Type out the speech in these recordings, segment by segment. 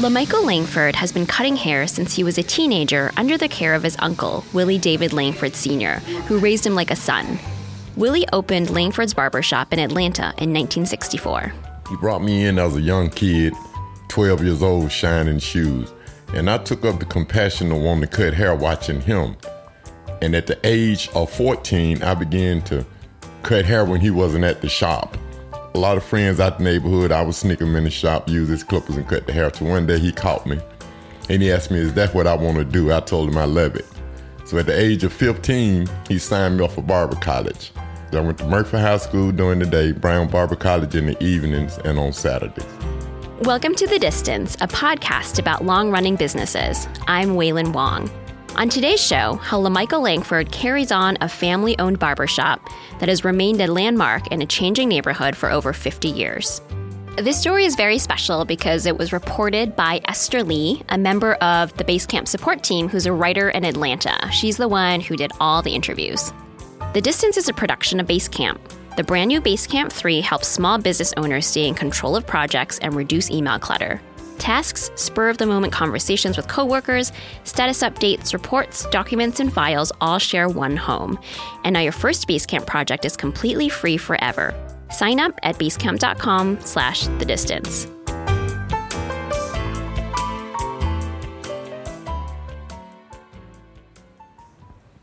LaMichael Langford has been cutting hair since he was a teenager under the care of his uncle, Willie David Langford Sr., who raised him like a son. Willie opened Langford's barbershop in Atlanta in 1964. He brought me in as a young kid, 12 years old, shining shoes. And I took up the compassion to want to cut hair watching him. And at the age of 14, I began to cut hair when he wasn't at the shop a lot of friends out the neighborhood. I would sneak him in the shop, use his clippers, and cut the hair. So one day he caught me, and he asked me, "Is that what I want to do?" I told him I love it. So at the age of 15, he signed me up for barber college. So I went to Murphy High School during the day, Brown Barber College in the evenings, and on Saturdays. Welcome to The Distance, a podcast about long running businesses. I'm Wailin Wong. On today's show, how LaMichael Langford carries on a family owned barbershop that has remained a landmark in a changing neighborhood for over 50 years. This story is very special because it was reported by Esther Lee, a member of the Basecamp support team who's a writer in Atlanta. She's the one who did all the interviews. The Distance is a production of Basecamp. The brand new Basecamp 3 helps small business owners stay in control of projects and reduce email clutter tasks, spur of the moment conversations with coworkers, status updates, reports, documents, and files all share one home. And now your first Basecamp project is completely free forever. Sign up at basecamp.com slash the distance.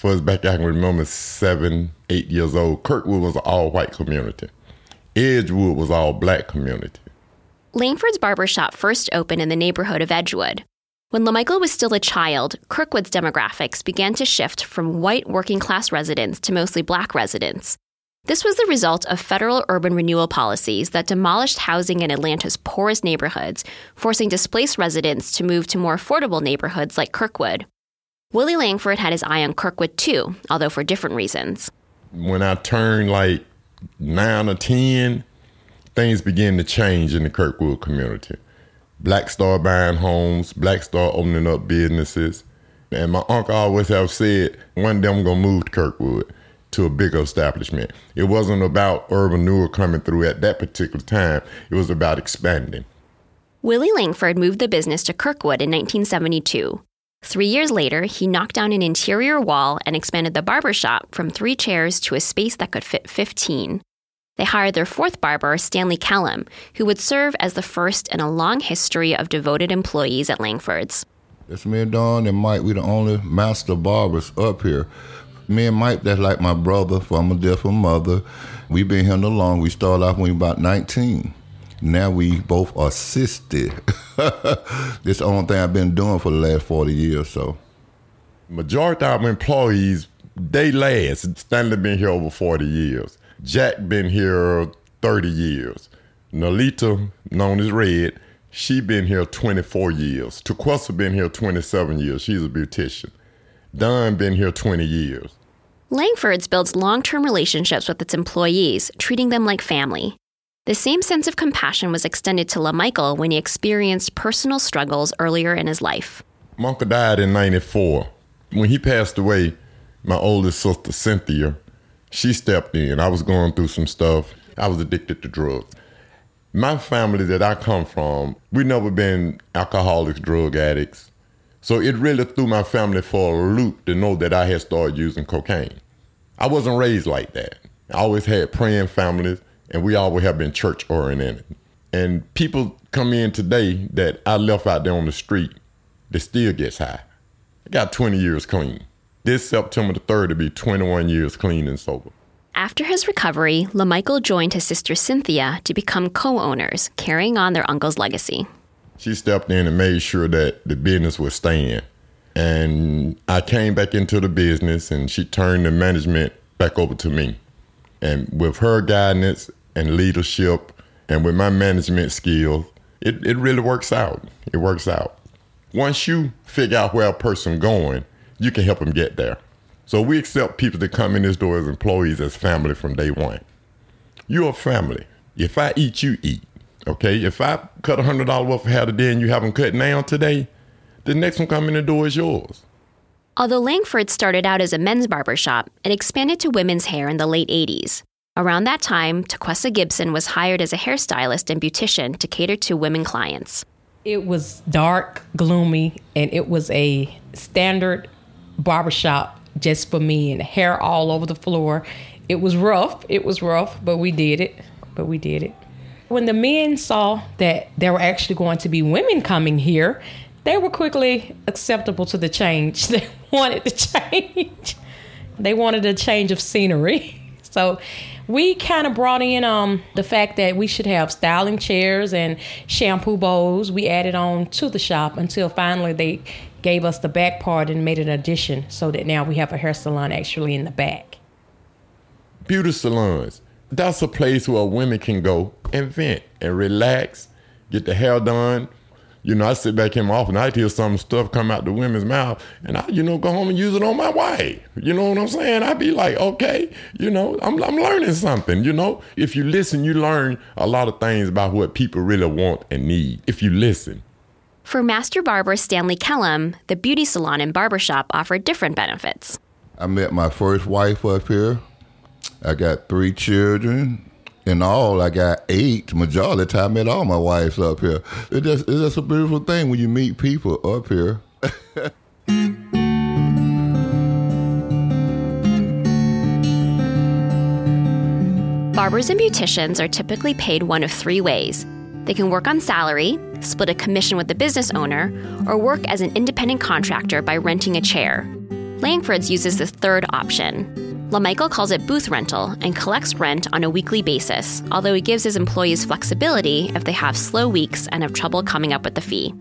For us back, I can remember seven, eight years old. Kirkwood was an all white community. Edgewood was all black community. Langford's barbershop first opened in the neighborhood of Edgewood. When LaMichael was still a child, Kirkwood's demographics began to shift from white working class residents to mostly black residents. This was the result of federal urban renewal policies that demolished housing in Atlanta's poorest neighborhoods, forcing displaced residents to move to more affordable neighborhoods like Kirkwood. Willie Langford had his eye on Kirkwood too, although for different reasons. When I turned like nine or 10, things began to change in the Kirkwood community. Black Star buying homes, Black Star opening up businesses. And my uncle always have said, one day I'm gonna move to Kirkwood to a bigger establishment. It wasn't about urban renewal coming through at that particular time. It was about expanding. Willie Langford moved the business to Kirkwood in 1972. Three years later, he knocked down an interior wall and expanded the barber shop from three chairs to a space that could fit 15. They hired their fourth barber, Stanley Callum, who would serve as the first in a long history of devoted employees at Langford's. It's me and Don and Mike. We the only master barbers up here. Me and Mike, that's like my brother from a different mother. We've been here no long. We started off when we were about 19. Now we both are 60. this the only thing I've been doing for the last 40 years, so. Majority of our employees, they last. Stanley been here over 40 years. Jack been here 30 years. Nalita, known as Red, she been here 24 years. Tequessa been here 27 years. She's a beautician. Don been here 20 years. Langford's builds long-term relationships with its employees, treating them like family. The same sense of compassion was extended to LaMichael when he experienced personal struggles earlier in his life. My uncle died in 94. When he passed away, my oldest sister, Cynthia, she stepped in. I was going through some stuff. I was addicted to drugs. My family that I come from, we never been alcoholics, drug addicts. So it really threw my family for a loop to know that I had started using cocaine. I wasn't raised like that. I always had praying families, and we always have been church oriented. And people come in today that I left out there on the street that still gets high. I got 20 years clean. This September the 3rd to be 21 years clean and sober. After his recovery, LaMichael joined his sister Cynthia to become co owners, carrying on their uncle's legacy. She stepped in and made sure that the business was staying. And I came back into the business and she turned the management back over to me. And with her guidance and leadership and with my management skills, it, it really works out. It works out. Once you figure out where a person going, you can help them get there. So we accept people that come in this door as employees as family from day one. You're a family. If I eat, you eat. Okay? If I cut a hundred dollar worth of hair today and you haven't cut now today, the next one coming in the door is yours. Although Langford started out as a men's barber shop, it expanded to women's hair in the late 80s. Around that time, Tequessa Gibson was hired as a hairstylist and beautician to cater to women clients. It was dark, gloomy, and it was a standard barbershop just for me and hair all over the floor. It was rough. It was rough, but we did it. But we did it. When the men saw that there were actually going to be women coming here, they were quickly acceptable to the change. They wanted the change. They wanted a change of scenery. So we kind of brought in um, the fact that we should have styling chairs and shampoo bowls. We added on to the shop until finally they gave us the back part and made an addition so that now we have a hair salon actually in the back. Beauty salons. That's a place where women can go and vent and relax, get the hair done, you know, I sit back in my office and I hear some stuff come out the women's mouth and I, you know, go home and use it on my wife. You know what I'm saying? I'd be like, okay, you know, I'm, I'm learning something, you know? If you listen, you learn a lot of things about what people really want and need if you listen. For Master Barber Stanley Kellum, the beauty salon and barbershop offer different benefits. I met my first wife up here. I got three children in all, I got eight. Majority of the time, I met all my wives up here. It just, it's just a beautiful thing when you meet people up here. Barbers and beauticians are typically paid one of three ways. They can work on salary, split a commission with the business owner, or work as an independent contractor by renting a chair. Langford's uses the third option. LaMichael calls it booth rental and collects rent on a weekly basis, although he gives his employees flexibility if they have slow weeks and have trouble coming up with the fee.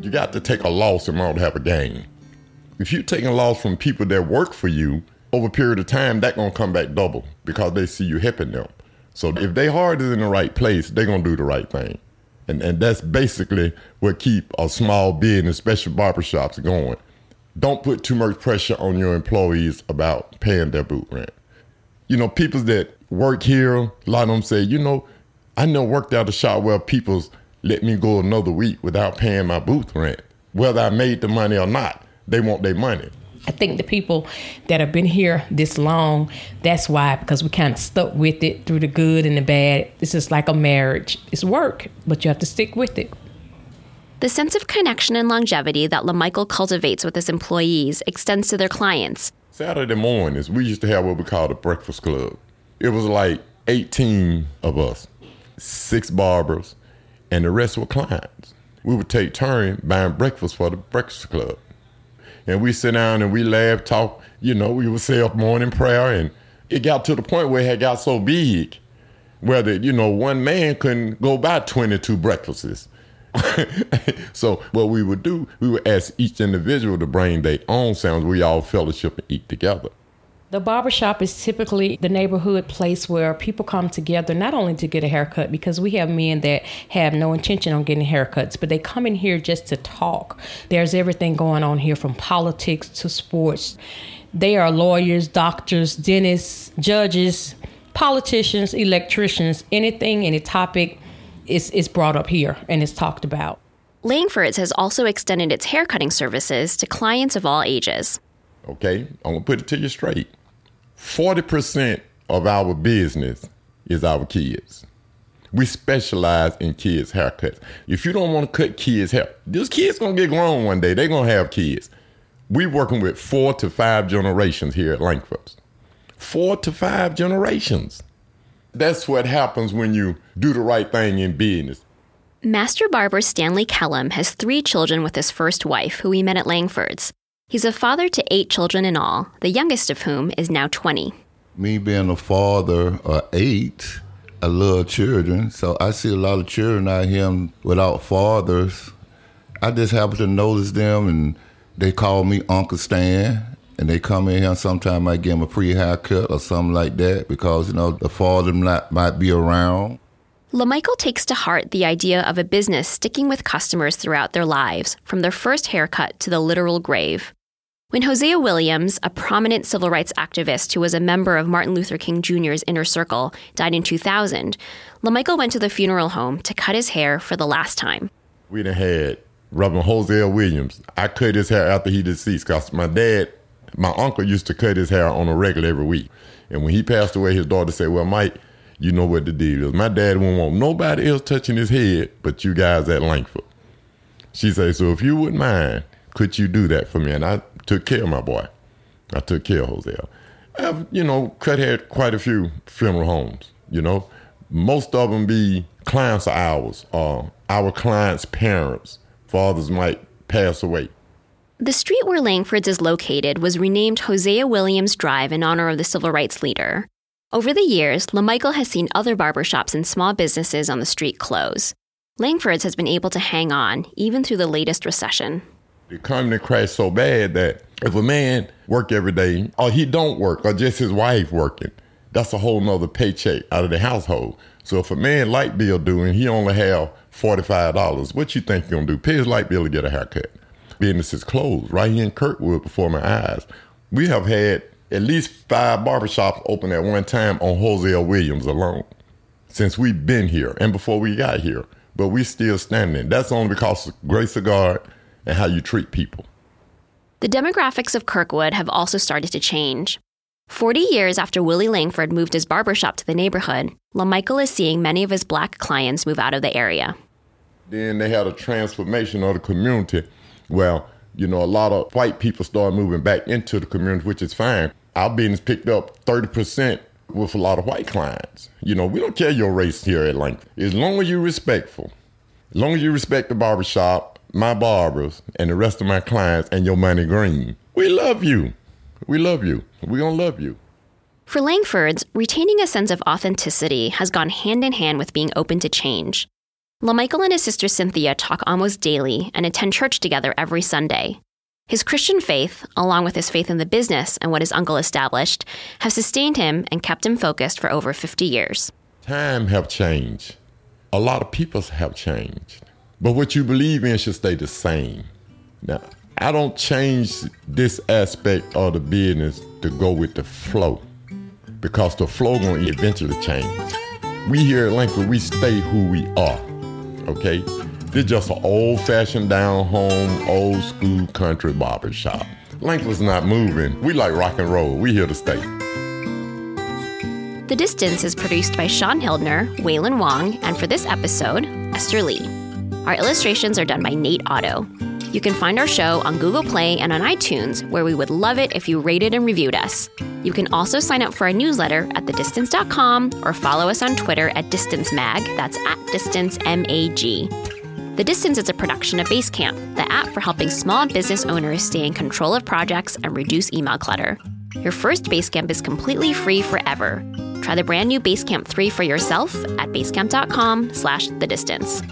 You got to take a loss in order to have a gain. If you're taking a loss from people that work for you, over a period of time, that's gonna come back double because they see you helping them. So if they heart is in the right place, they're gonna do the right thing. And and that's basically what keep a small business, especially barbershops, going don't put too much pressure on your employees about paying their boot rent. You know, people that work here, a lot of them say, you know, I know worked out a shop where people's let me go another week without paying my booth rent. Whether I made the money or not, they want their money. I think the people that have been here this long, that's why, because we kind of stuck with it through the good and the bad. This is like a marriage. It's work, but you have to stick with it. The sense of connection and longevity that LaMichael cultivates with his employees extends to their clients. Saturday mornings, we used to have what we called the breakfast club. It was like 18 of us, six barbers, and the rest were clients. We would take turns buying breakfast for the breakfast club. And we sit down and we laugh, talk, you know, we would say up morning prayer and it got to the point where it had got so big where that you know, one man couldn't go buy 22 breakfasts. so what we would do, we would ask each individual to bring their own sounds. We all fellowship and eat together. The barbershop is typically the neighborhood place where people come together not only to get a haircut, because we have men that have no intention on getting haircuts, but they come in here just to talk. There's everything going on here from politics to sports. They are lawyers, doctors, dentists, judges, politicians, electricians, anything, any topic is, is brought up here and is talked about. Langford's has also extended its haircutting services to clients of all ages. Okay, I'm gonna put it to you straight. 40% of our business is our kids. We specialize in kids' haircuts. If you don't want to cut kids' hair, those kids gonna get grown one day. They're gonna have kids. We working with four to five generations here at Langford's. Four to five generations. That's what happens when you do the right thing in business. Master barber Stanley Kellum has three children with his first wife, who he met at Langford's. He's a father to eight children in all, the youngest of whom is now 20. Me being a father of eight, I love children, so I see a lot of children out here without fathers. I just happen to notice them, and they call me Uncle Stan and they come in here and sometimes I give them a free haircut or something like that because, you know, the father might, might be around. LaMichael takes to heart the idea of a business sticking with customers throughout their lives, from their first haircut to the literal grave. When Hosea Williams, a prominent civil rights activist who was a member of Martin Luther King Jr.'s inner circle, died in 2000, LaMichael went to the funeral home to cut his hair for the last time. We done had Reverend Hosea Williams. I cut his hair after he deceased because my dad my uncle used to cut his hair on a regular every week. And when he passed away, his daughter said, Well, Mike, you know what the deal is. My dad won't want nobody else touching his head but you guys at Langford. She said, So if you wouldn't mind, could you do that for me? And I took care of my boy. I took care of Hosea. I've, you know, Cut had quite a few funeral homes, you know. Most of them be clients of ours, uh, our clients' parents. Fathers might pass away. The street where Langford's is located was renamed Hosea Williams Drive in honor of the civil rights leader. Over the years, LaMichael has seen other barbershops and small businesses on the street close. Langford's has been able to hang on even through the latest recession. The economy crashed so bad that if a man work every day, or he don't work, or just his wife working, that's a whole nother paycheck out of the household. So if a man light bill doing, he only have $45, what you think he gonna do? Pay his light bill to get a haircut. Business is closed right here in Kirkwood before my eyes. We have had at least five barbershops open at one time on Hosea Williams alone since we've been here and before we got here. But we still standing. That's only because of grace of God and how you treat people. The demographics of Kirkwood have also started to change. 40 years after Willie Langford moved his barbershop to the neighborhood, LaMichael is seeing many of his black clients move out of the area. Then they had a transformation of the community. Well, you know, a lot of white people started moving back into the community, which is fine. Our business picked up 30% with a lot of white clients. You know, we don't care your race here at Langford. As long as you're respectful, as long as you respect the barbershop, my barbers, and the rest of my clients, and your money green, we love you. We love you. We're going to love you. For Langfords, retaining a sense of authenticity has gone hand in hand with being open to change. LaMichael and his sister Cynthia talk almost daily and attend church together every Sunday. His Christian faith, along with his faith in the business and what his uncle established, have sustained him and kept him focused for over 50 years. Time have changed. A lot of people have changed. But what you believe in should stay the same. Now, I don't change this aspect of the business to go with the flow because the flow gonna eventually change. We here at Langford, we stay who we are, okay? This just an old-fashioned down-home, old-school country barber shop. Langford's not moving. We like rock and roll. We here to stay. The Distance is produced by Shaun Hildner, Wailin Wong, and for this episode, Esther Lee. Our illustrations are done by Nate Otto. You can find our show on Google Play and on iTunes, where we would love it if you rated and reviewed us. You can also sign up for our newsletter at thedistance.com or follow us on Twitter at DistanceMag. That's at DistanceMAG. The Distance is a production of Basecamp, the app for helping small business owners stay in control of projects and reduce email clutter. Your first Basecamp is completely free forever. Try the brand new Basecamp 3 for yourself at basecamp.com slash the distance.